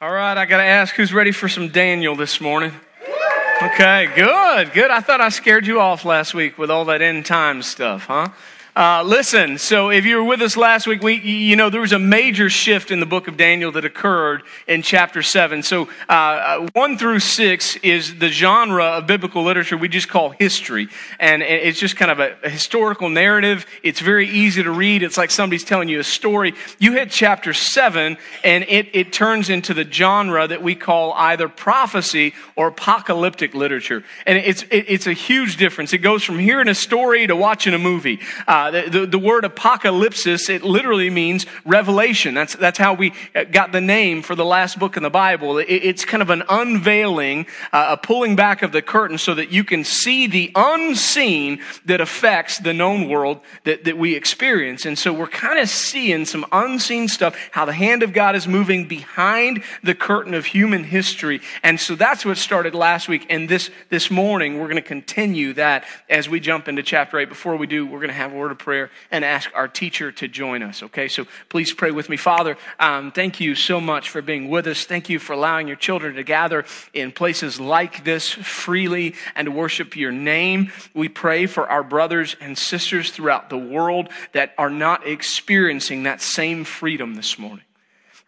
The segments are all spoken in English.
All right, I got to ask who's ready for some Daniel this morning? Okay, good, good. I thought I scared you off last week with all that end time stuff, huh? Uh, listen, so if you were with us last week, we, you know, there was a major shift in the book of Daniel that occurred in chapter 7. So, uh, 1 through 6 is the genre of biblical literature we just call history. And it's just kind of a, a historical narrative. It's very easy to read. It's like somebody's telling you a story. You hit chapter 7, and it, it turns into the genre that we call either prophecy or apocalyptic literature. And it's, it, it's a huge difference. It goes from hearing a story to watching a movie. Uh, the, the, the, word apocalypsis, it literally means revelation. That's, that's how we got the name for the last book in the Bible. It, it's kind of an unveiling, uh, a pulling back of the curtain so that you can see the unseen that affects the known world that, that we experience. And so we're kind of seeing some unseen stuff, how the hand of God is moving behind the curtain of human history. And so that's what started last week. And this, this morning, we're going to continue that as we jump into chapter 8. Before we do, we're going to have a word of prayer and ask our teacher to join us. Okay, so please pray with me. Father, um, thank you so much for being with us. Thank you for allowing your children to gather in places like this freely and worship your name. We pray for our brothers and sisters throughout the world that are not experiencing that same freedom this morning.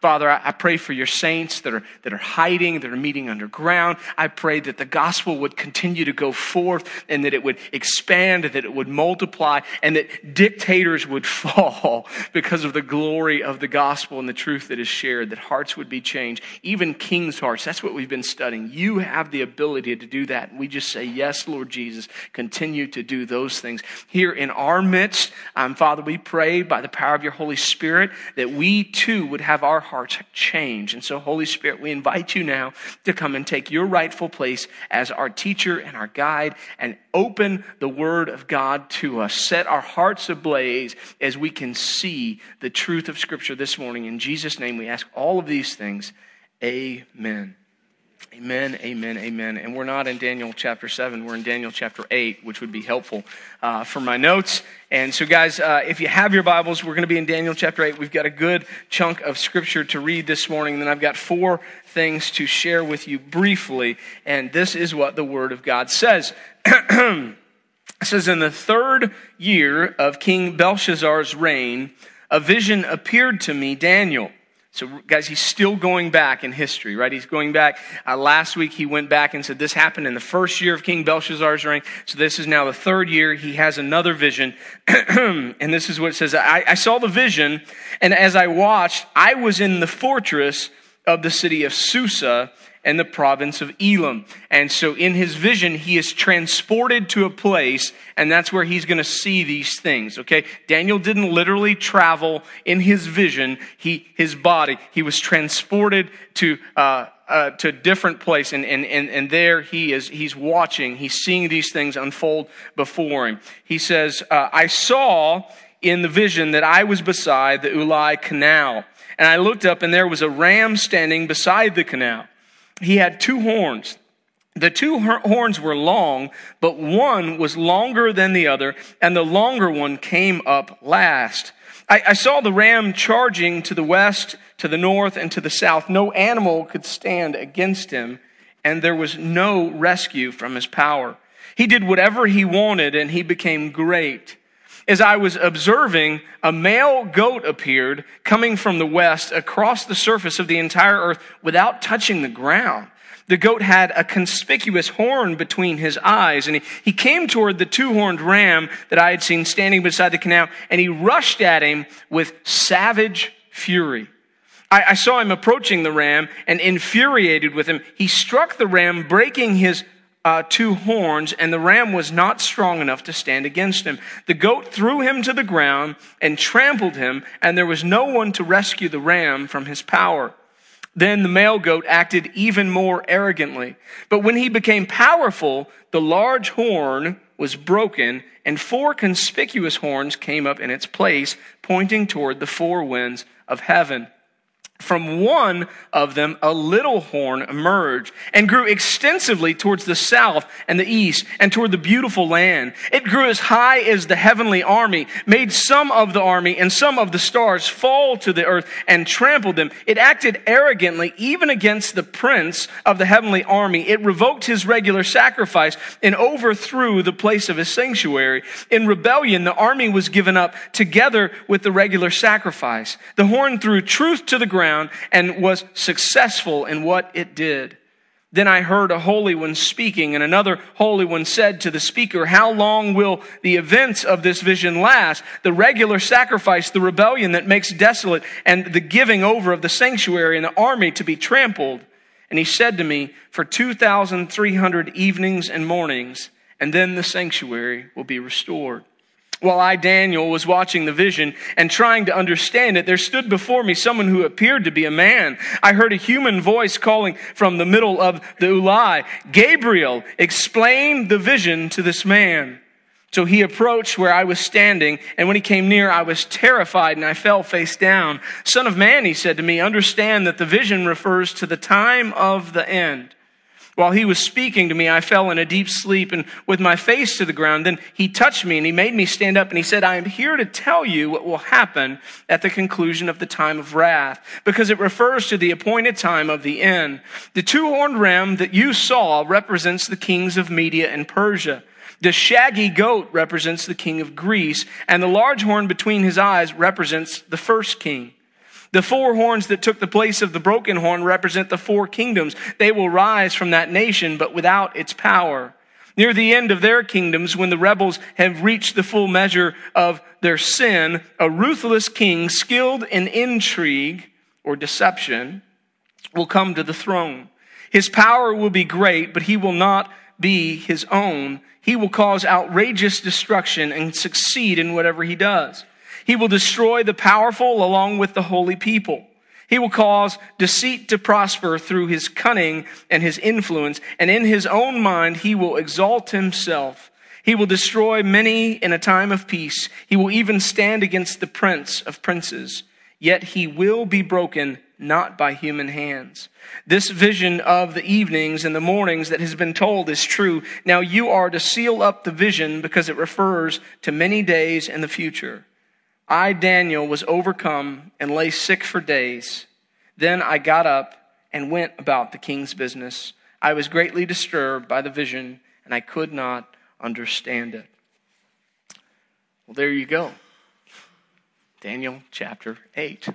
Father, I, pray for your saints that are, that are hiding, that are meeting underground. I pray that the gospel would continue to go forth and that it would expand, that it would multiply, and that dictators would fall because of the glory of the gospel and the truth that is shared, that hearts would be changed, even kings' hearts. That's what we've been studying. You have the ability to do that. We just say, Yes, Lord Jesus, continue to do those things. Here in our midst, um, Father, we pray by the power of your Holy Spirit that we too would have our hearts change. And so, Holy Spirit, we invite you now to come and take your rightful place as our teacher and our guide and open the Word of God to us. Set our hearts ablaze as we can see the truth of Scripture this morning. In Jesus' name, we ask all of these things. Amen. Amen, amen, amen. And we're not in Daniel chapter 7, we're in Daniel chapter 8, which would be helpful uh, for my notes. And so, guys, uh, if you have your Bibles, we're going to be in Daniel chapter 8. We've got a good chunk of scripture to read this morning. And then I've got four things to share with you briefly. And this is what the Word of God says. it says, In the third year of King Belshazzar's reign, a vision appeared to me, Daniel so, guys, he's still going back in history, right? He's going back. Uh, last week, he went back and said this happened in the first year of King Belshazzar's reign. So, this is now the third year. He has another vision. and this is what it says I, I saw the vision, and as I watched, I was in the fortress of the city of Susa and the province of Elam. And so in his vision, he is transported to a place, and that's where he's going to see these things. Okay. Daniel didn't literally travel in his vision, he, his body, he was transported to, uh, uh, to a different place, and, and, and, and there he is. He's watching, he's seeing these things unfold before him. He says, uh, I saw in the vision that I was beside the Ulai Canal, and I looked up, and there was a ram standing beside the canal he had two horns. The two horns were long, but one was longer than the other, and the longer one came up last. I, I, saw the ram charging to the west, to the north, and to the south. No animal could stand against him, and there was no rescue from his power. He did whatever he wanted, and he became great. As I was observing, a male goat appeared coming from the west across the surface of the entire earth without touching the ground. The goat had a conspicuous horn between his eyes, and he, he came toward the two horned ram that I had seen standing beside the canal, and he rushed at him with savage fury. I, I saw him approaching the ram, and infuriated with him, he struck the ram, breaking his uh, two horns, and the ram was not strong enough to stand against him. The goat threw him to the ground and trampled him, and there was no one to rescue the ram from his power. Then the male goat acted even more arrogantly. But when he became powerful, the large horn was broken, and four conspicuous horns came up in its place, pointing toward the four winds of heaven. From one of them a little horn emerged and grew extensively towards the south and the east and toward the beautiful land. It grew as high as the heavenly army, made some of the army and some of the stars fall to the earth and trampled them. It acted arrogantly even against the prince of the heavenly army. It revoked his regular sacrifice and overthrew the place of his sanctuary. In rebellion, the army was given up together with the regular sacrifice. The horn threw truth to the ground ground and was successful in what it did. Then I heard a holy one speaking, and another holy one said to the speaker, How long will the events of this vision last? The regular sacrifice, the rebellion that makes desolate, and the giving over of the sanctuary and the army to be trampled. And he said to me, For 2,300 evenings and mornings, and then the sanctuary will be restored. While I, Daniel, was watching the vision and trying to understand it, there stood before me someone who appeared to be a man. I heard a human voice calling from the middle of the Ulai, Gabriel, explain the vision to this man. So he approached where I was standing, and when he came near, I was terrified and I fell face down. Son of man, he said to me, understand that the vision refers to the time of the end. While he was speaking to me, I fell in a deep sleep and with my face to the ground. Then he touched me and he made me stand up and he said, I am here to tell you what will happen at the conclusion of the time of wrath because it refers to the appointed time of the end. The two horned ram that you saw represents the kings of Media and Persia. The shaggy goat represents the king of Greece and the large horn between his eyes represents the first king. The four horns that took the place of the broken horn represent the four kingdoms. They will rise from that nation, but without its power. Near the end of their kingdoms, when the rebels have reached the full measure of their sin, a ruthless king, skilled in intrigue or deception, will come to the throne. His power will be great, but he will not be his own. He will cause outrageous destruction and succeed in whatever he does. He will destroy the powerful along with the holy people. He will cause deceit to prosper through his cunning and his influence, and in his own mind he will exalt himself. He will destroy many in a time of peace. He will even stand against the prince of princes. Yet he will be broken not by human hands. This vision of the evenings and the mornings that has been told is true. Now you are to seal up the vision because it refers to many days in the future. I, Daniel, was overcome and lay sick for days. Then I got up and went about the king's business. I was greatly disturbed by the vision, and I could not understand it. Well, there you go. Daniel chapter 8.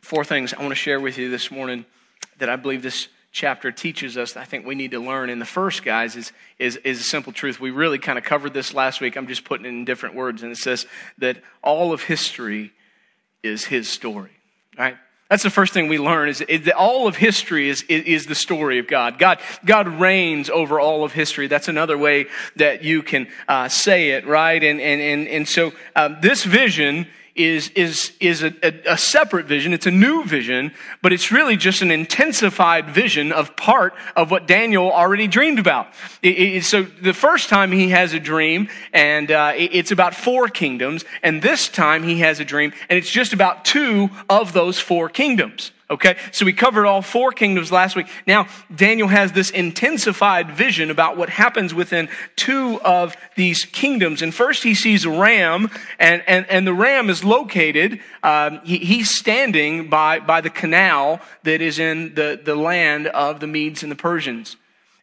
Four things I want to share with you this morning that I believe this chapter teaches us I think we need to learn. And the first, guys, is, is, is a simple truth. We really kind of covered this last week. I'm just putting it in different words. And it says that all of history is his story, right? That's the first thing we learn is, is that all of history is, is, is, the story of God. God. God reigns over all of history. That's another way that you can uh, say it, right? And, and, and, and so um, this vision is, is, is a, a, a, separate vision. It's a new vision, but it's really just an intensified vision of part of what Daniel already dreamed about. It, it, so the first time he has a dream, and uh, it, it's about four kingdoms, and this time he has a dream, and it's just about two of those four kingdoms. Okay, so we covered all four kingdoms last week. Now, Daniel has this intensified vision about what happens within two of these kingdoms. And first, he sees a ram, and, and, and the ram is located, um, he, he's standing by, by the canal that is in the, the land of the Medes and the Persians.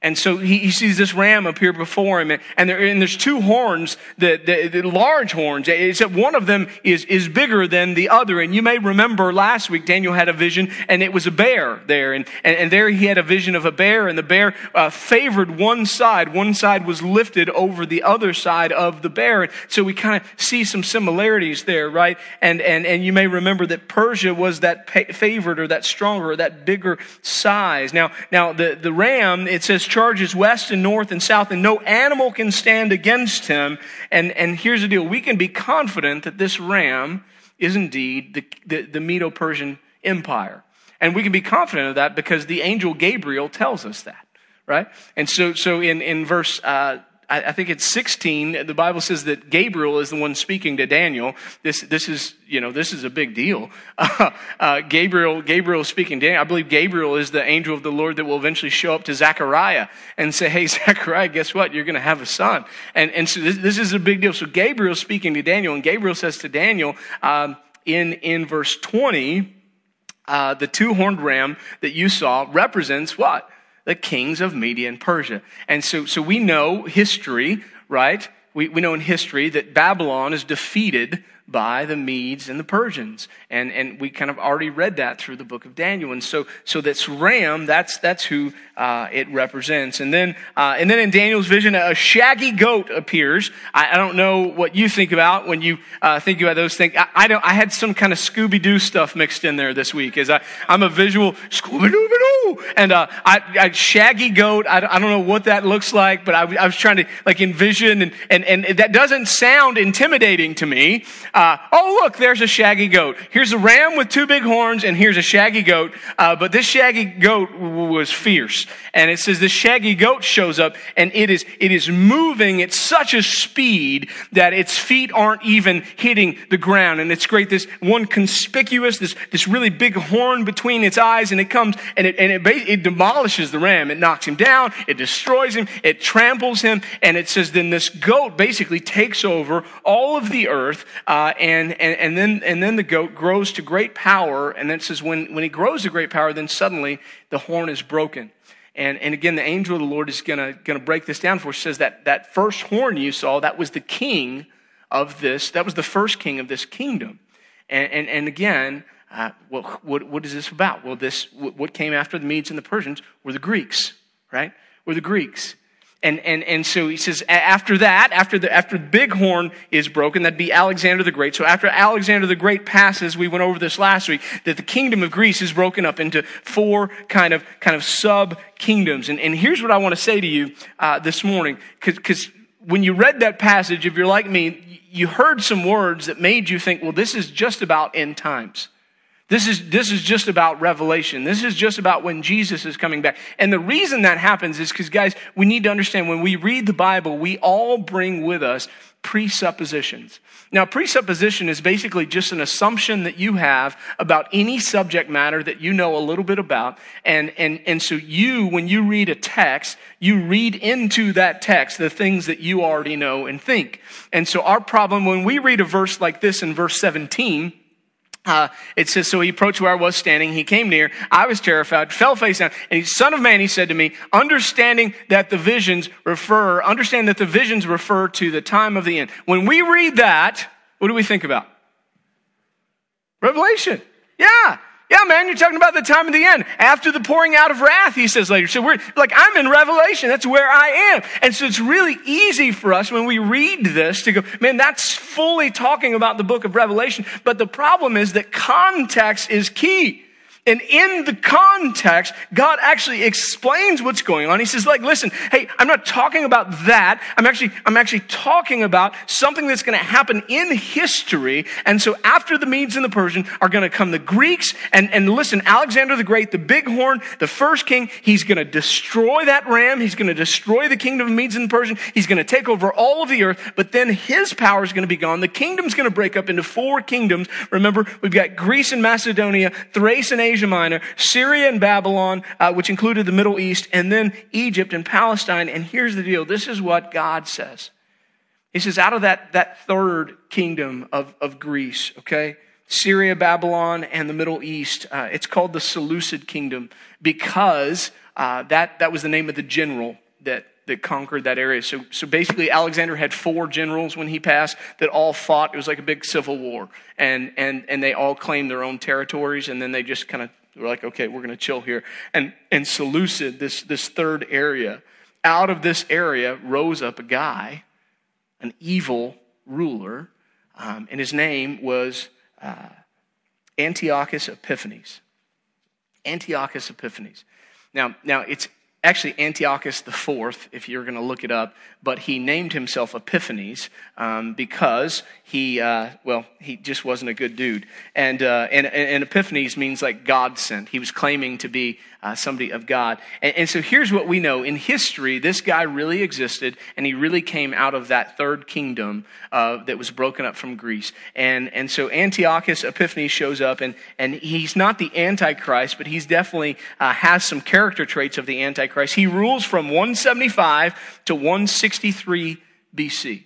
And so he, he, sees this ram appear before him, and, and, there, and there's two horns, the, the, the, large horns. Except one of them is, is bigger than the other. And you may remember last week Daniel had a vision, and it was a bear there. And, and, and there he had a vision of a bear, and the bear uh, favored one side. One side was lifted over the other side of the bear. And so we kind of see some similarities there, right? And, and, and you may remember that Persia was that favored or that stronger or that bigger size. Now, now the, the ram, it says charges west and north and south, and no animal can stand against him. And, and here's the deal we can be confident that this ram is indeed the, the, the Medo Persian Empire. And we can be confident of that because the angel Gabriel tells us that, right? And so, so in, in verse uh, I, think it's 16, the Bible says that Gabriel is the one speaking to Daniel. This, this is, you know, this is a big deal. Uh, uh, Gabriel, Gabriel speaking to Daniel. I believe Gabriel is the angel of the Lord that will eventually show up to Zechariah and say, hey, Zechariah, guess what? You're going to have a son. And, and so this, this is a big deal. So Gabriel speaking to Daniel, and Gabriel says to Daniel, um, in, in verse 20, uh, the two horned ram that you saw represents what? The kings of Media and Persia. And so, so we know history, right? We, we know in history that Babylon is defeated by the Medes and the Persians. And, and we kind of already read that through the book of Daniel. And so, so that's ram, that's, that's who uh, it represents. And then, uh, and then in Daniel's vision, a shaggy goat appears. I, I don't know what you think about when you uh, think about those things. I, I, don't, I had some kind of Scooby Doo stuff mixed in there this week. As I, I'm a visual Scooby Doo, and uh, I, I, shaggy goat. I, I don't know what that looks like, but I, I was trying to like envision, and, and, and that doesn't sound intimidating to me. Uh, oh, look, there's a shaggy goat. Here's a ram with two big horns, and here's a shaggy goat. Uh, but this shaggy goat was fierce. And it says the shaggy goat shows up and it is, it is moving at such a speed that its feet aren't even hitting the ground. And it's great. This one conspicuous, this, this really big horn between its eyes and it comes and it, and it, it demolishes the ram. It knocks him down. It destroys him. It tramples him. And it says then this goat basically takes over all of the earth. Uh, and, and, and then, and then the goat grows to great power. And then it says when, when he grows to great power, then suddenly the horn is broken. And, and again, the angel of the Lord is going to break this down for us. says that that first horn you saw, that was the king of this, that was the first king of this kingdom. And, and, and again, uh, what, what, what is this about? Well, this, what came after the Medes and the Persians were the Greeks, right? Were the Greeks. And, and, and so he says, after that, after the, after the big horn is broken, that'd be Alexander the Great. So after Alexander the Great passes, we went over this last week, that the kingdom of Greece is broken up into four kind of, kind of sub kingdoms. And, and here's what I want to say to you uh, this morning, because cause when you read that passage, if you're like me, you heard some words that made you think, well, this is just about end times. This is, this is just about revelation. This is just about when Jesus is coming back. And the reason that happens is because, guys, we need to understand when we read the Bible, we all bring with us presuppositions. Now, presupposition is basically just an assumption that you have about any subject matter that you know a little bit about. And, and, and so you, when you read a text, you read into that text the things that you already know and think. And so our problem when we read a verse like this in verse 17, uh, it says, so he approached where I was standing. He came near. I was terrified, fell face down. And he, son of man, he said to me, understanding that the visions refer, understand that the visions refer to the time of the end. When we read that, what do we think about? Revelation. Yeah. Yeah, man, you're talking about the time of the end. After the pouring out of wrath, he says later. So we're like, I'm in Revelation. That's where I am. And so it's really easy for us when we read this to go, man, that's fully talking about the book of Revelation. But the problem is that context is key. And in the context, God actually explains what's going on. He says, like, listen, hey, I'm not talking about that. I'm actually, I'm actually talking about something that's going to happen in history. And so after the Medes and the Persians are going to come the Greeks. And, and listen, Alexander the Great, the big horn, the first king, he's going to destroy that ram. He's going to destroy the kingdom of Medes and Persians. He's going to take over all of the earth. But then his power is going to be gone. The kingdom's going to break up into four kingdoms. Remember, we've got Greece and Macedonia, Thrace and Asia Asia Minor, Syria and Babylon, uh, which included the Middle East, and then Egypt and Palestine. And here's the deal this is what God says. He says, out of that, that third kingdom of, of Greece, okay? Syria, Babylon, and the Middle East. Uh, it's called the Seleucid Kingdom because uh, that, that was the name of the general that that conquered that area. So, so basically, Alexander had four generals when he passed that all fought. It was like a big civil war. And, and, and they all claimed their own territories, and then they just kind of were like, okay, we're going to chill here. And, and Seleucid, this, this third area, out of this area rose up a guy, an evil ruler, um, and his name was uh, Antiochus Epiphanes. Antiochus Epiphanes. Now, now it's actually Antiochus IV, if you're going to look it up, but he named himself Epiphanes um, because he, uh, well, he just wasn't a good dude. And, uh, and, and Epiphanes means like God sent. He was claiming to be uh, somebody of God. And, and, so here's what we know. In history, this guy really existed, and he really came out of that third kingdom uh, that was broken up from Greece. And, and so Antiochus Epiphanes shows up, and, and he's not the Antichrist, but he's definitely uh, has some character traits of the Antichrist. He rules from 175 to 163 BC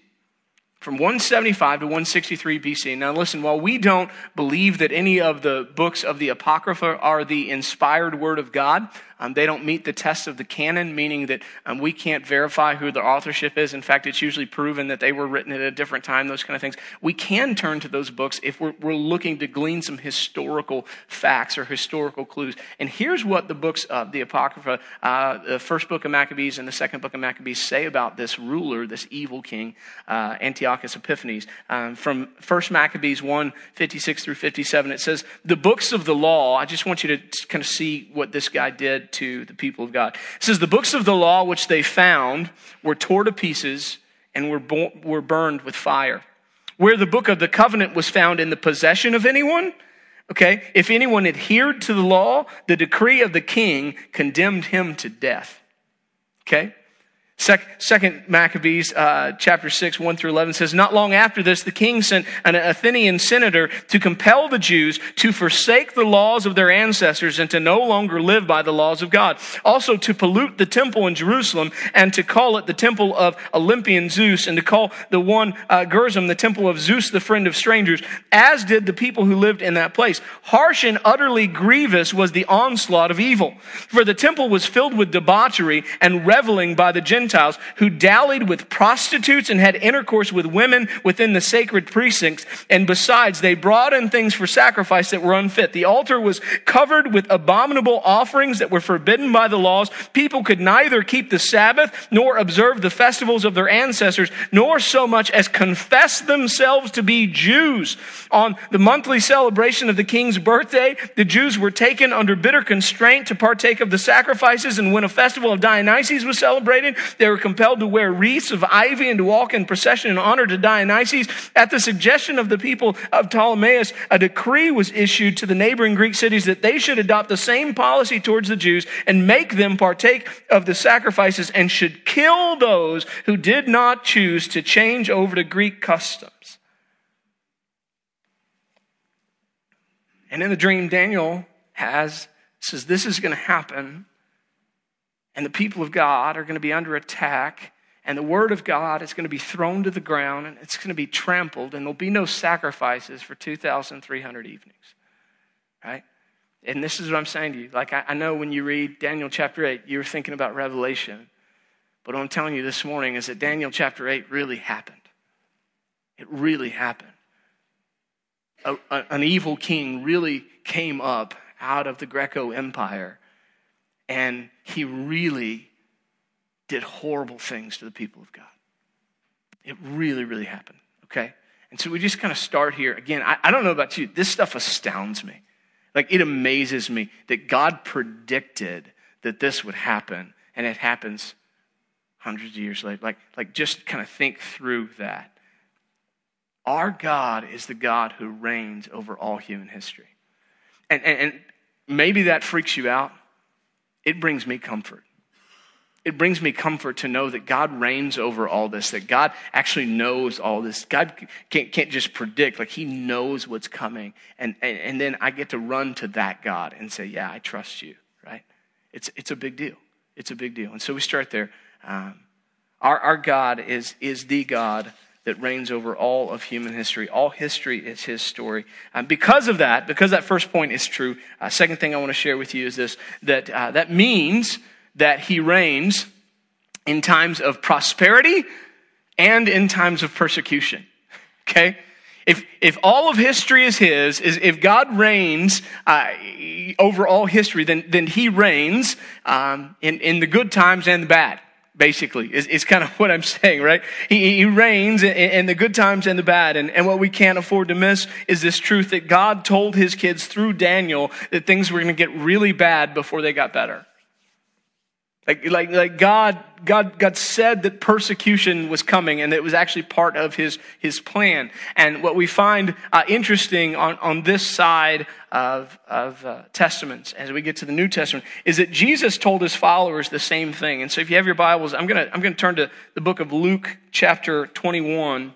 from 175 to 163 BC. Now, listen, while we don't believe that any of the books of the Apocrypha are the inspired word of God, um, they don't meet the test of the canon, meaning that um, we can't verify who the authorship is. In fact, it's usually proven that they were written at a different time, those kind of things. We can turn to those books if we're, we're looking to glean some historical facts or historical clues. And here's what the books of the Apocrypha, uh, the first book of Maccabees and the second book of Maccabees, say about this ruler, this evil king, uh, Antiochus Epiphanes. Um, from First Maccabees 1 56 through 57, it says, The books of the law, I just want you to kind of see what this guy did to the people of God. It says, The books of the law which they found were torn to pieces and were, bo- were burned with fire. Where the book of the covenant was found in the possession of anyone, okay, if anyone adhered to the law, the decree of the king condemned him to death. Okay? Second Maccabees, uh, chapter 6, 1 through 11 says, Not long after this, the king sent an Athenian senator to compel the Jews to forsake the laws of their ancestors and to no longer live by the laws of God. Also to pollute the temple in Jerusalem and to call it the temple of Olympian Zeus and to call the one uh, Gerizim the temple of Zeus, the friend of strangers, as did the people who lived in that place. Harsh and utterly grievous was the onslaught of evil. For the temple was filled with debauchery and reveling by the Gentiles Gentiles who dallied with prostitutes and had intercourse with women within the sacred precincts. And besides, they brought in things for sacrifice that were unfit. The altar was covered with abominable offerings that were forbidden by the laws. People could neither keep the Sabbath nor observe the festivals of their ancestors, nor so much as confess themselves to be Jews. On the monthly celebration of the king's birthday, the Jews were taken under bitter constraint to partake of the sacrifices. And when a festival of Dionysus was celebrated, they were compelled to wear wreaths of ivy and to walk in procession in honor to Dionysus. At the suggestion of the people of Ptolemais, a decree was issued to the neighboring Greek cities that they should adopt the same policy towards the Jews and make them partake of the sacrifices and should kill those who did not choose to change over to Greek customs. And in the dream, Daniel has says this is going to happen and the people of God are going to be under attack, and the word of God is going to be thrown to the ground, and it's going to be trampled, and there'll be no sacrifices for 2,300 evenings. Right? And this is what I'm saying to you. Like, I, know when you read Daniel chapter 8, you were thinking about Revelation. But what I'm telling you this morning is that Daniel chapter 8 really happened. It really happened. A, a, an evil king really came up out of the Greco Empire and he really did horrible things to the people of God. It really, really happened, okay? And so we just kind of start here. Again, I, I don't know about you, this stuff astounds me. Like, it amazes me that God predicted that this would happen, and it happens hundreds of years later. Like, like just kind of think through that. Our God is the God who reigns over all human history. And, and, and maybe that freaks you out it brings me comfort. It brings me comfort to know that God reigns over all this, that God actually knows all this. God can't, can't just predict, like, He knows what's coming. And, and, and then I get to run to that God and say, Yeah, I trust you, right? It's, it's a big deal. It's a big deal. And so we start there. Um, our, our God is, is the God that reigns over all of human history. All history is his story. Um, because of that, because that first point is true, uh, second thing I want to share with you is this that uh, that means that he reigns in times of prosperity and in times of persecution. Okay? If, if all of history is his, is if God reigns uh, over all history, then, then he reigns um, in, in the good times and the bad basically, is, is kind of what I'm saying, right? He, he reigns in, in, the good times and the bad. And, and what we can't afford to miss is this truth that God told his kids through Daniel that things were going to get really bad before they got better. Like, like, like God, God, God said that persecution was coming and it was actually part of his, his plan. And what we find uh, interesting on, on this side of, of uh, Testaments as we get to the New Testament is that Jesus told his followers the same thing. And so if you have your Bibles, I'm going to, I'm to turn to the book of Luke chapter 21.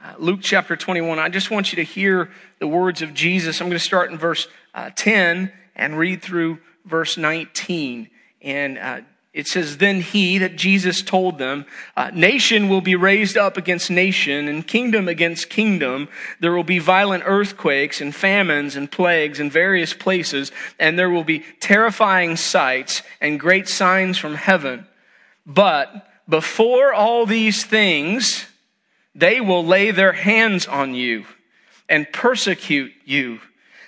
Uh, Luke chapter 21. I just want you to hear the words of Jesus. I'm going to start in verse uh, 10 and read through verse 19. And uh, it says, Then he, that Jesus told them, uh, Nation will be raised up against nation, and kingdom against kingdom. There will be violent earthquakes, and famines, and plagues in various places, and there will be terrifying sights and great signs from heaven. But before all these things, they will lay their hands on you and persecute you.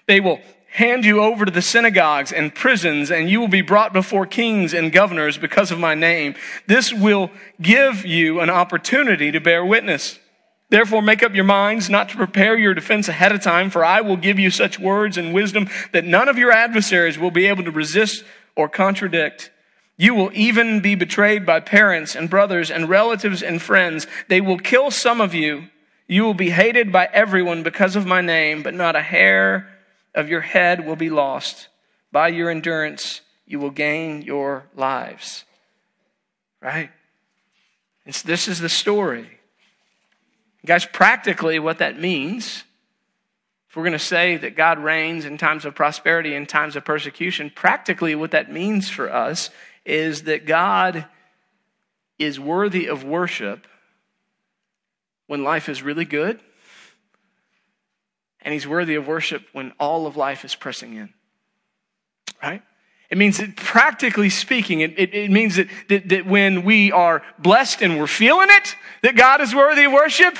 They will hand you over to the synagogues and prisons, and you will be brought before kings and governors because of my name. This will give you an opportunity to bear witness. Therefore, make up your minds not to prepare your defense ahead of time, for I will give you such words and wisdom that none of your adversaries will be able to resist or contradict. You will even be betrayed by parents and brothers and relatives and friends. They will kill some of you. You will be hated by everyone because of my name, but not a hair of your head will be lost. By your endurance, you will gain your lives. Right? It's, this is the story. Guys, practically what that means, if we're going to say that God reigns in times of prosperity and times of persecution, practically what that means for us is that God is worthy of worship when life is really good and he's worthy of worship when all of life is pressing in. Right? It means that practically speaking, it, it, it means that, that, that when we are blessed and we're feeling it, that God is worthy of worship.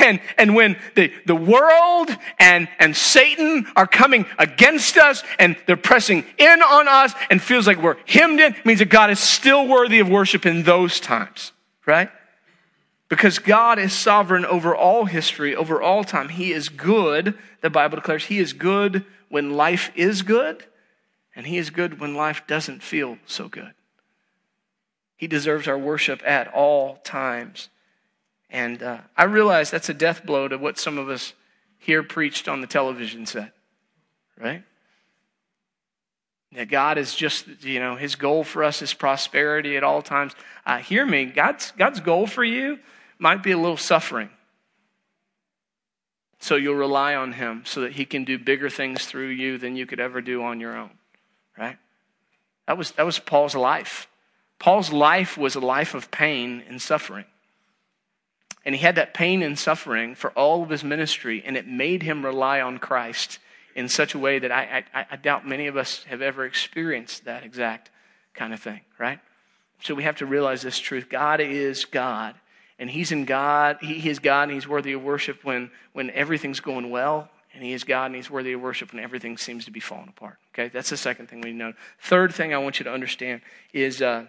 And, and when the, the world and, and Satan are coming against us and they're pressing in on us and feels like we're hemmed in, means that God is still worthy of worship in those times, right? Because God is sovereign over all history, over all time. He is good, the Bible declares. He is good when life is good, and He is good when life doesn't feel so good. He deserves our worship at all times. And uh, I realize that's a death blow to what some of us here preached on the television set, right? That God is just, you know, His goal for us is prosperity at all times. Uh, hear me, God's, God's goal for you might be a little suffering. So you'll rely on Him so that He can do bigger things through you than you could ever do on your own, right? That was, that was Paul's life. Paul's life was a life of pain and suffering. And he had that pain and suffering for all of his ministry, and it made him rely on Christ in such a way that I, I, I doubt many of us have ever experienced that exact kind of thing, right? So we have to realize this truth God is God and he's in God. He, he is God and he's worthy of worship when, when everything's going well. And he is God and he's worthy of worship when everything seems to be falling apart. Okay, that's the second thing we know. Third thing I want you to understand is uh,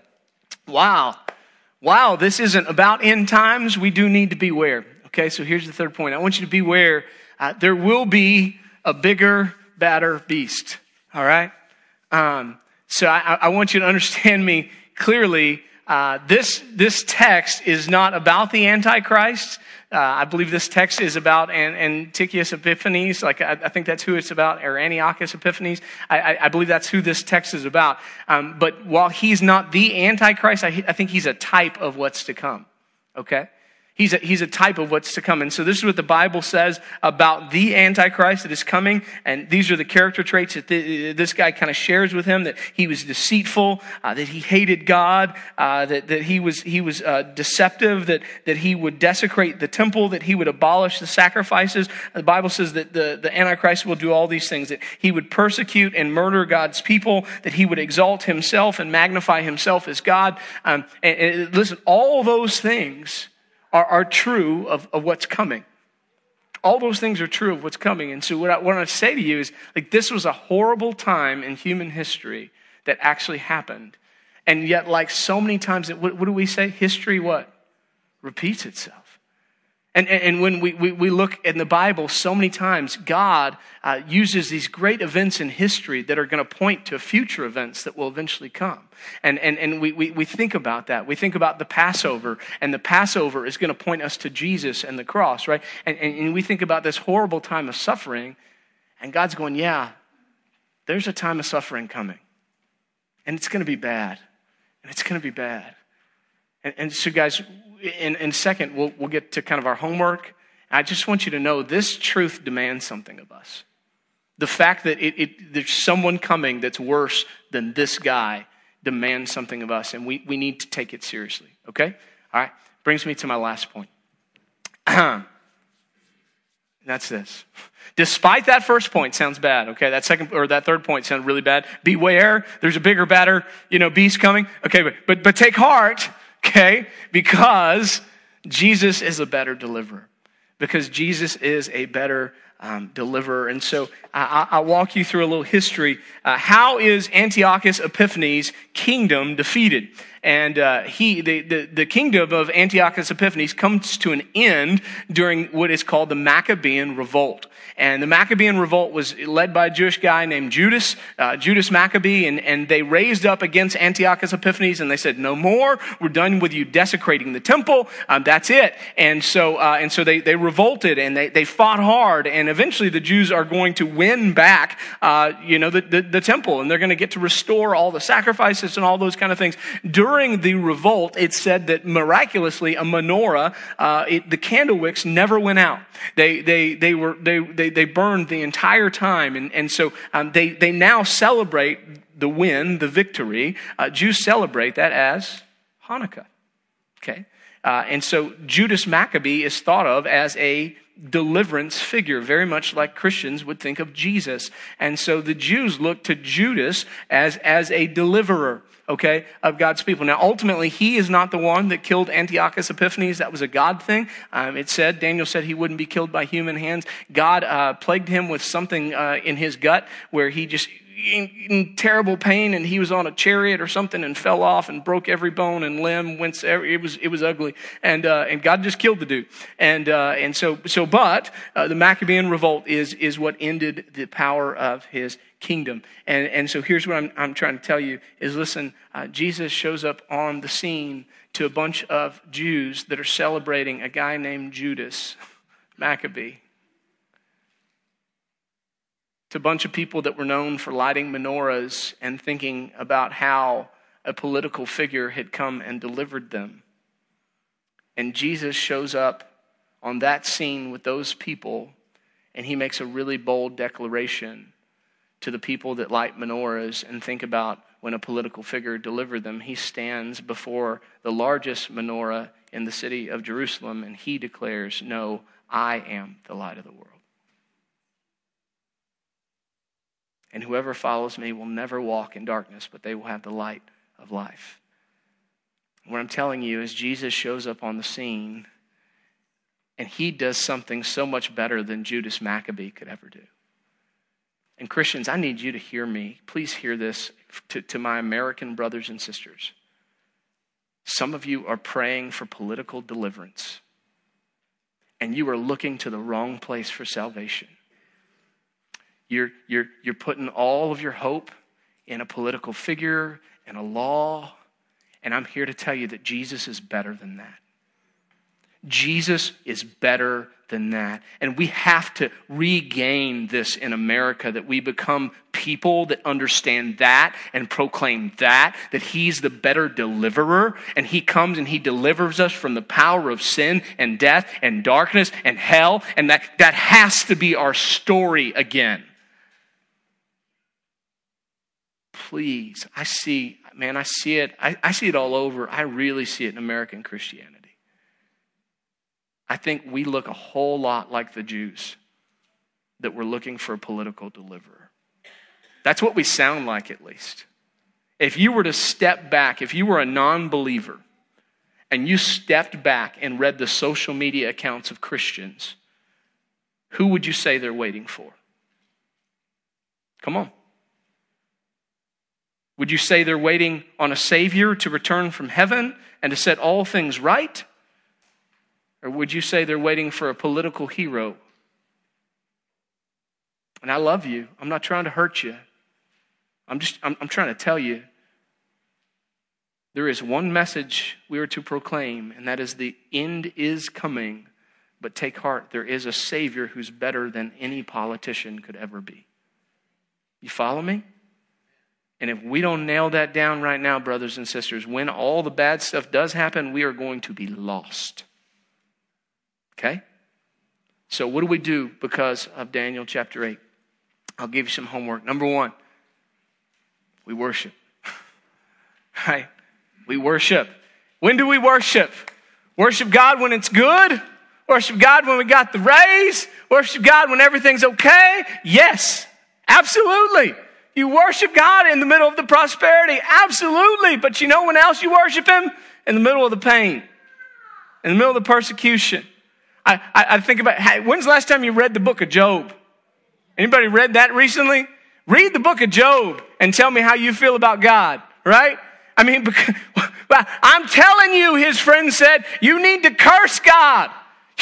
wow, wow, this isn't about end times. We do need to beware. Okay, so here's the third point. I want you to beware. Uh, there will be a bigger, badder beast. All right? Um, so I, I want you to understand me clearly uh, this, this text is not about the Antichrist. Uh, I believe this text is about Antiochus Epiphanes. Like, I, I, think that's who it's about, or Antiochus Epiphanes. I, I, I believe that's who this text is about. Um, but while he's not the Antichrist, I, I think he's a type of what's to come. Okay? He's a, he's a type of what's to come. And so this is what the Bible says about the Antichrist that is coming. And these are the character traits that the, this guy kind of shares with him, that he was deceitful, uh, that he hated God, uh, that, that he was, he was uh, deceptive, that, that he would desecrate the temple, that he would abolish the sacrifices. The Bible says that the, the Antichrist will do all these things, that he would persecute and murder God's people, that he would exalt himself and magnify himself as God. Um, and, and listen, all those things are, are true of, of what's coming. All those things are true of what's coming. And so, what I want to say to you is like, this was a horrible time in human history that actually happened. And yet, like so many times, what, what do we say? History what? Repeats itself. And, and, when we, we, we, look in the Bible, so many times God uh, uses these great events in history that are going to point to future events that will eventually come. And, and, and we, we, we think about that. We think about the Passover, and the Passover is going to point us to Jesus and the cross, right? And, and, and we think about this horrible time of suffering, and God's going, yeah, there's a time of suffering coming. And it's going to be bad. And it's going to be bad. And, and so, guys, in, in second, we'll, we'll get to kind of our homework. I just want you to know this truth demands something of us. The fact that it, it, there's someone coming that's worse than this guy demands something of us, and we, we need to take it seriously, okay? All right, brings me to my last point. That's this. Despite that first point sounds bad, okay? That second or that third point sounds really bad. Beware, there's a bigger, better, you know, beast coming. Okay, but but, but take heart okay? Because Jesus is a better deliverer. Because Jesus is a better um, deliverer. And so I, will walk you through a little history. Uh, how is Antiochus Epiphanes' kingdom defeated? And uh, he, the, the, the, kingdom of Antiochus Epiphanes comes to an end during what is called the Maccabean Revolt. And the Maccabean revolt was led by a Jewish guy named Judas, uh, Judas Maccabee, and, and they raised up against Antiochus Epiphanes and they said, no more. We're done with you desecrating the temple. Um, that's it. And so, uh, and so they, they revolted and they, they fought hard. And eventually the Jews are going to win back, uh, you know, the, the, the temple and they're going to get to restore all the sacrifices and all those kind of things. During the revolt, it said that miraculously a menorah, uh, it, the candle wicks never went out. They, they, they were, they, they they, burned the entire time. And, and so um, they, they now celebrate the win, the victory. Uh, Jews celebrate that as Hanukkah. Okay? Uh, and so Judas Maccabee is thought of as a deliverance figure, very much like Christians would think of Jesus. And so the Jews look to Judas as, as a deliverer okay, of God's people. Now, ultimately, he is not the one that killed Antiochus Epiphanes. That was a God thing. Um, it said, Daniel said he wouldn't be killed by human hands. God uh, plagued him with something uh, in his gut where he just in, in, terrible pain and he was on a chariot or something and fell off and broke every bone and limb went it was it was ugly and uh, and God just killed the dude and uh, and so so but uh, the Maccabean revolt is is what ended the power of his kingdom. And, and so here's what I'm, I'm trying to tell you is listen, uh, Jesus shows up on the scene to a bunch of Jews that are celebrating a guy named Judas Maccabee. To a bunch of people that were known for lighting menorahs and thinking about how a political figure had come and delivered them. And Jesus shows up on that scene with those people, and he makes a really bold declaration to the people that light menorahs and think about when a political figure delivered them. He stands before the largest menorah in the city of Jerusalem and he declares, No, I am the light of the world. And whoever follows me will never walk in darkness, but they will have the light of life. What I'm telling you is Jesus shows up on the scene and he does something so much better than Judas Maccabee could ever do. And Christians, I need you to hear me. Please hear this to, to my American brothers and sisters. Some of you are praying for political deliverance, and you are looking to the wrong place for salvation. You're, you're, you're putting all of your hope in a political figure and a law, and I'm here to tell you that Jesus is better than that. Jesus is better than that. And we have to regain this in America that we become people that understand that and proclaim that, that He's the better deliverer. And He comes and He delivers us from the power of sin and death and darkness and hell. And that, that has to be our story again. Please, I see, man, I see it. I, I see it all over. I really see it in American Christianity. I think we look a whole lot like the Jews that we're looking for a political deliverer. That's what we sound like, at least. If you were to step back, if you were a non believer, and you stepped back and read the social media accounts of Christians, who would you say they're waiting for? Come on. Would you say they're waiting on a Savior to return from heaven and to set all things right? Or would you say they're waiting for a political hero? And I love you. I'm not trying to hurt you. I'm just, I'm, I'm trying to tell you there is one message we are to proclaim, and that is the end is coming. But take heart, there is a Savior who's better than any politician could ever be. You follow me? And if we don't nail that down right now, brothers and sisters, when all the bad stuff does happen, we are going to be lost. Okay? So, what do we do because of Daniel chapter 8? I'll give you some homework. Number one, we worship. right? We worship. When do we worship? Worship God when it's good? Worship God when we got the raise? Worship God when everything's okay? Yes, absolutely. You worship God in the middle of the prosperity? Absolutely. But you know when else you worship Him? In the middle of the pain, in the middle of the persecution. I, I, I think about when's the last time you read the book of Job? Anybody read that recently? Read the book of Job and tell me how you feel about God, right? I mean, because, I'm telling you, his friend said, you need to curse God.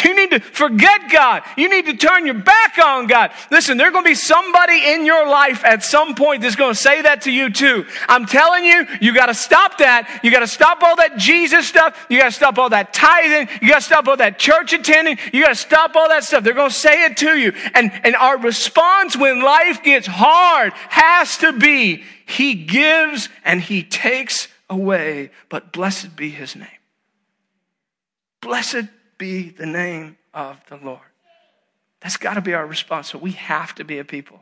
You need to forget God. You need to turn your back on God. Listen, there's going to be somebody in your life at some point that's going to say that to you too. I'm telling you, you got to stop that. You got to stop all that Jesus stuff. You got to stop all that tithing. You got to stop all that church attending. You got to stop all that stuff. They're going to say it to you. And, and our response when life gets hard has to be, He gives and He takes away, but blessed be His name. Blessed be the name of the Lord. That's got to be our response. So we have to be a people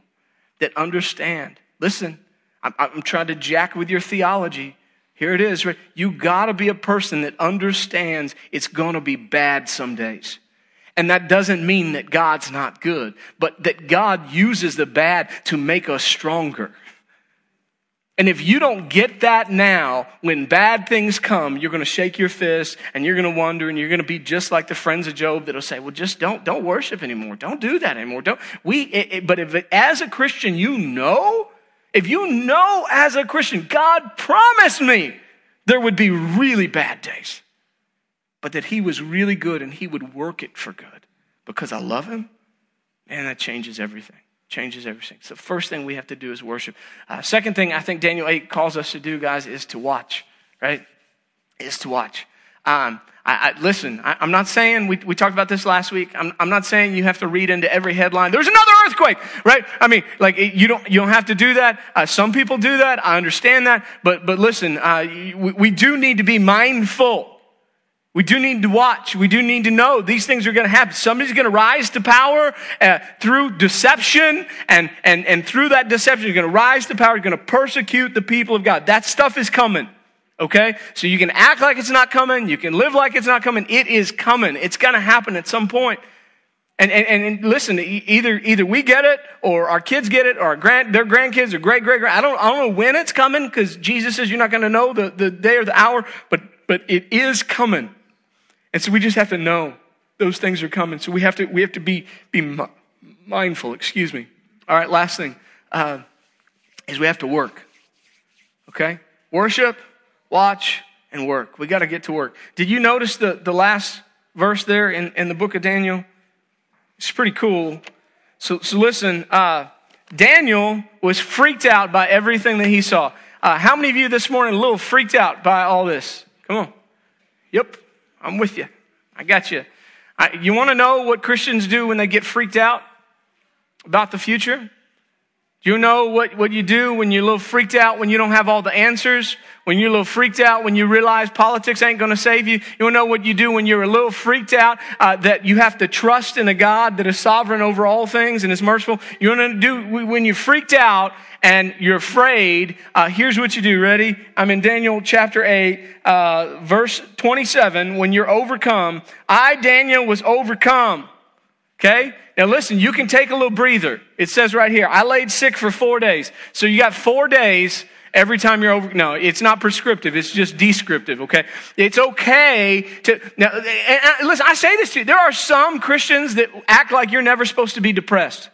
that understand. Listen, I'm, I'm trying to jack with your theology. Here it is. Right? You got to be a person that understands it's going to be bad some days. And that doesn't mean that God's not good, but that God uses the bad to make us stronger. And if you don't get that now, when bad things come, you're going to shake your fist and you're going to wonder and you're going to be just like the friends of Job that'll say, well, just don't, don't worship anymore. Don't do that anymore. Don't, we, it, it, but if as a Christian, you know, if you know as a Christian, God promised me there would be really bad days, but that he was really good and he would work it for good because I love him, man, that changes everything changes everything. So, first thing we have to do is worship. Uh, second thing I think Daniel 8 calls us to do, guys, is to watch, right? Is to watch. Um, I, I, listen, I, am not saying, we, we talked about this last week. I'm, I'm not saying you have to read into every headline. There's another earthquake, right? I mean, like, you don't, you don't have to do that. Uh, some people do that. I understand that. But, but listen, uh, we, we do need to be mindful we do need to watch. We do need to know these things are going to happen. Somebody's going to rise to power uh, through deception, and, and, and through that deception, you're going to rise to power. You're going to persecute the people of God. That stuff is coming. Okay? So you can act like it's not coming. You can live like it's not coming. It is coming. It's going to happen at some point. And, and, and listen, either, either we get it or our kids get it or our grand, their grandkids or great, great, grand. I don't, I don't know when it's coming because Jesus says you're not going to know the, the day or the hour, but, but it is coming. And so we just have to know those things are coming. So we have to, we have to be, be mindful, excuse me. All right, last thing uh, is we have to work. Okay? Worship, watch, and work. We got to get to work. Did you notice the, the last verse there in, in the book of Daniel? It's pretty cool. So, so listen, uh, Daniel was freaked out by everything that he saw. Uh, how many of you this morning a little freaked out by all this? Come on. Yep. I'm with you. I got you. I, you want to know what Christians do when they get freaked out about the future? You know what, what you do when you're a little freaked out, when you don't have all the answers? When you're a little freaked out, when you realize politics ain't going to save you? You know what you do when you're a little freaked out uh, that you have to trust in a God that is sovereign over all things and is merciful? You want to do when you're freaked out and you're afraid? Uh, here's what you do. Ready? I'm in Daniel chapter eight, uh, verse 27. When you're overcome, I Daniel was overcome. Okay? Now listen, you can take a little breather. It says right here, I laid sick for four days. So you got four days every time you're over. No, it's not prescriptive. It's just descriptive. Okay. It's okay to, now, listen, I say this to you. There are some Christians that act like you're never supposed to be depressed.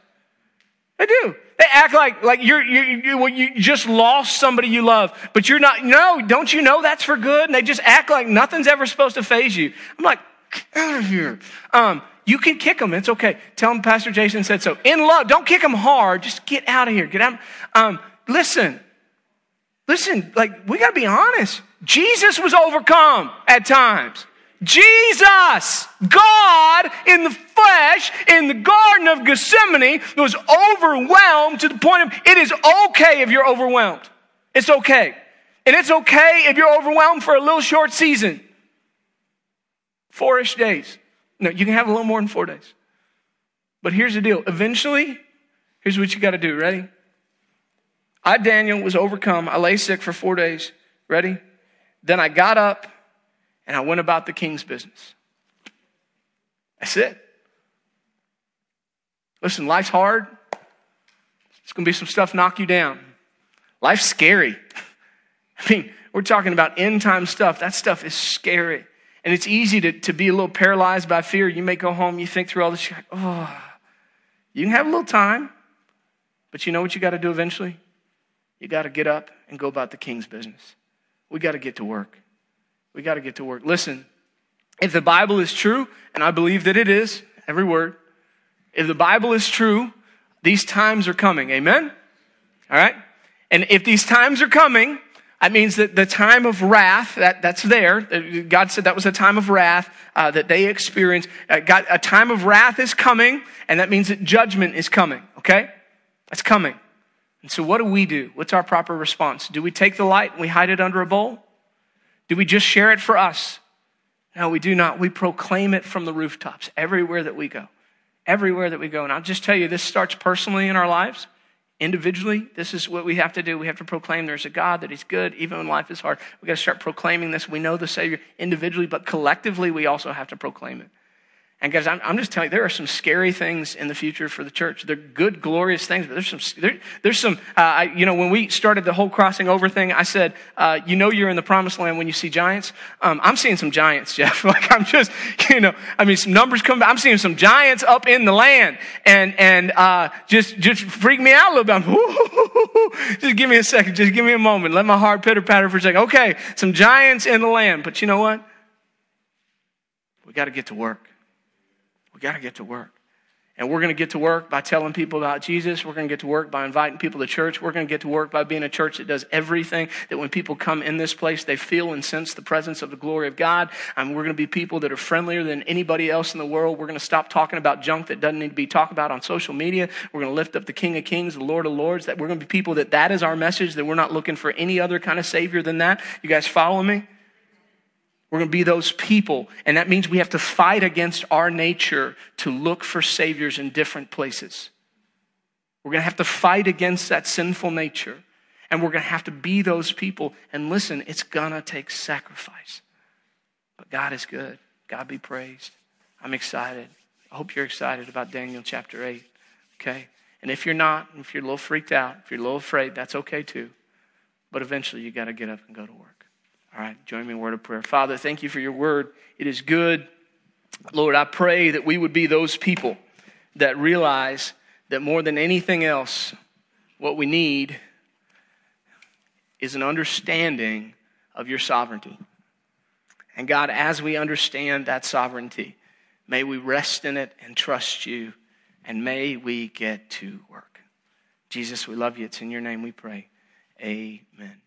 They do. They act like, like you're, you, you, you just lost somebody you love, but you're not, no, don't you know that's for good? And they just act like nothing's ever supposed to faze you. I'm like, out of here. Um, you can kick them. It's okay. Tell them Pastor Jason said so. In love, don't kick them hard. Just get out of here. Get out. Um, listen, listen, like, we got to be honest. Jesus was overcome at times. Jesus, God in the flesh, in the Garden of Gethsemane, was overwhelmed to the point of it is okay if you're overwhelmed. It's okay. And it's okay if you're overwhelmed for a little short season. Four-ish days. No, you can have a little more than four days. But here's the deal. Eventually, here's what you got to do. Ready? I, Daniel, was overcome. I lay sick for four days. Ready? Then I got up and I went about the king's business. That's it. Listen, life's hard. It's going to be some stuff knock you down. Life's scary. I mean, we're talking about end time stuff. That stuff is scary. And it's easy to, to be a little paralyzed by fear. You may go home, you think through all this, you're like, oh, you can have a little time, but you know what you got to do eventually? You got to get up and go about the king's business. We got to get to work. We got to get to work. Listen, if the Bible is true, and I believe that it is, every word, if the Bible is true, these times are coming. Amen? All right? And if these times are coming, that means that the time of wrath, that, that's there. God said that was a time of wrath uh, that they experienced. Uh, God, a time of wrath is coming, and that means that judgment is coming, okay? That's coming. And so what do we do? What's our proper response? Do we take the light and we hide it under a bowl? Do we just share it for us? No, we do not. We proclaim it from the rooftops everywhere that we go. Everywhere that we go. And I'll just tell you, this starts personally in our lives individually, this is what we have to do. We have to proclaim there's a God, that He's good, even when life is hard. We got to start proclaiming this. We know the Savior individually, but collectively, we also have to proclaim it. And guys, I'm, I'm, just telling you, there are some scary things in the future for the church. They're good, glorious things, but there's some, there, there's some, uh, I, you know, when we started the whole crossing over thing, I said, uh, you know, you're in the promised land when you see giants. Um, I'm seeing some giants, Jeff. like I'm just, you know, I mean, some numbers come. I'm seeing some giants up in the land and, and, uh, just, just freak me out a little bit. I'm, just give me a second. Just give me a moment. Let my heart pitter patter for a second. Okay. Some giants in the land, but you know what? We got to get to work got to get to work. And we're going to get to work by telling people about Jesus. We're going to get to work by inviting people to church. We're going to get to work by being a church that does everything that when people come in this place, they feel and sense the presence of the glory of God. And we're going to be people that are friendlier than anybody else in the world. We're going to stop talking about junk that doesn't need to be talked about on social media. We're going to lift up the King of Kings, the Lord of Lords. That we're going to be people that that is our message, that we're not looking for any other kind of Savior than that. You guys follow me? We're going to be those people. And that means we have to fight against our nature to look for saviors in different places. We're going to have to fight against that sinful nature. And we're going to have to be those people. And listen, it's going to take sacrifice. But God is good. God be praised. I'm excited. I hope you're excited about Daniel chapter 8. Okay? And if you're not, if you're a little freaked out, if you're a little afraid, that's okay too. But eventually you got to get up and go to work. All right, join me in word of prayer. Father, thank you for your word. It is good. Lord, I pray that we would be those people that realize that more than anything else, what we need is an understanding of your sovereignty. And God, as we understand that sovereignty, may we rest in it and trust you, and may we get to work. Jesus, we love you. It's in your name we pray. Amen.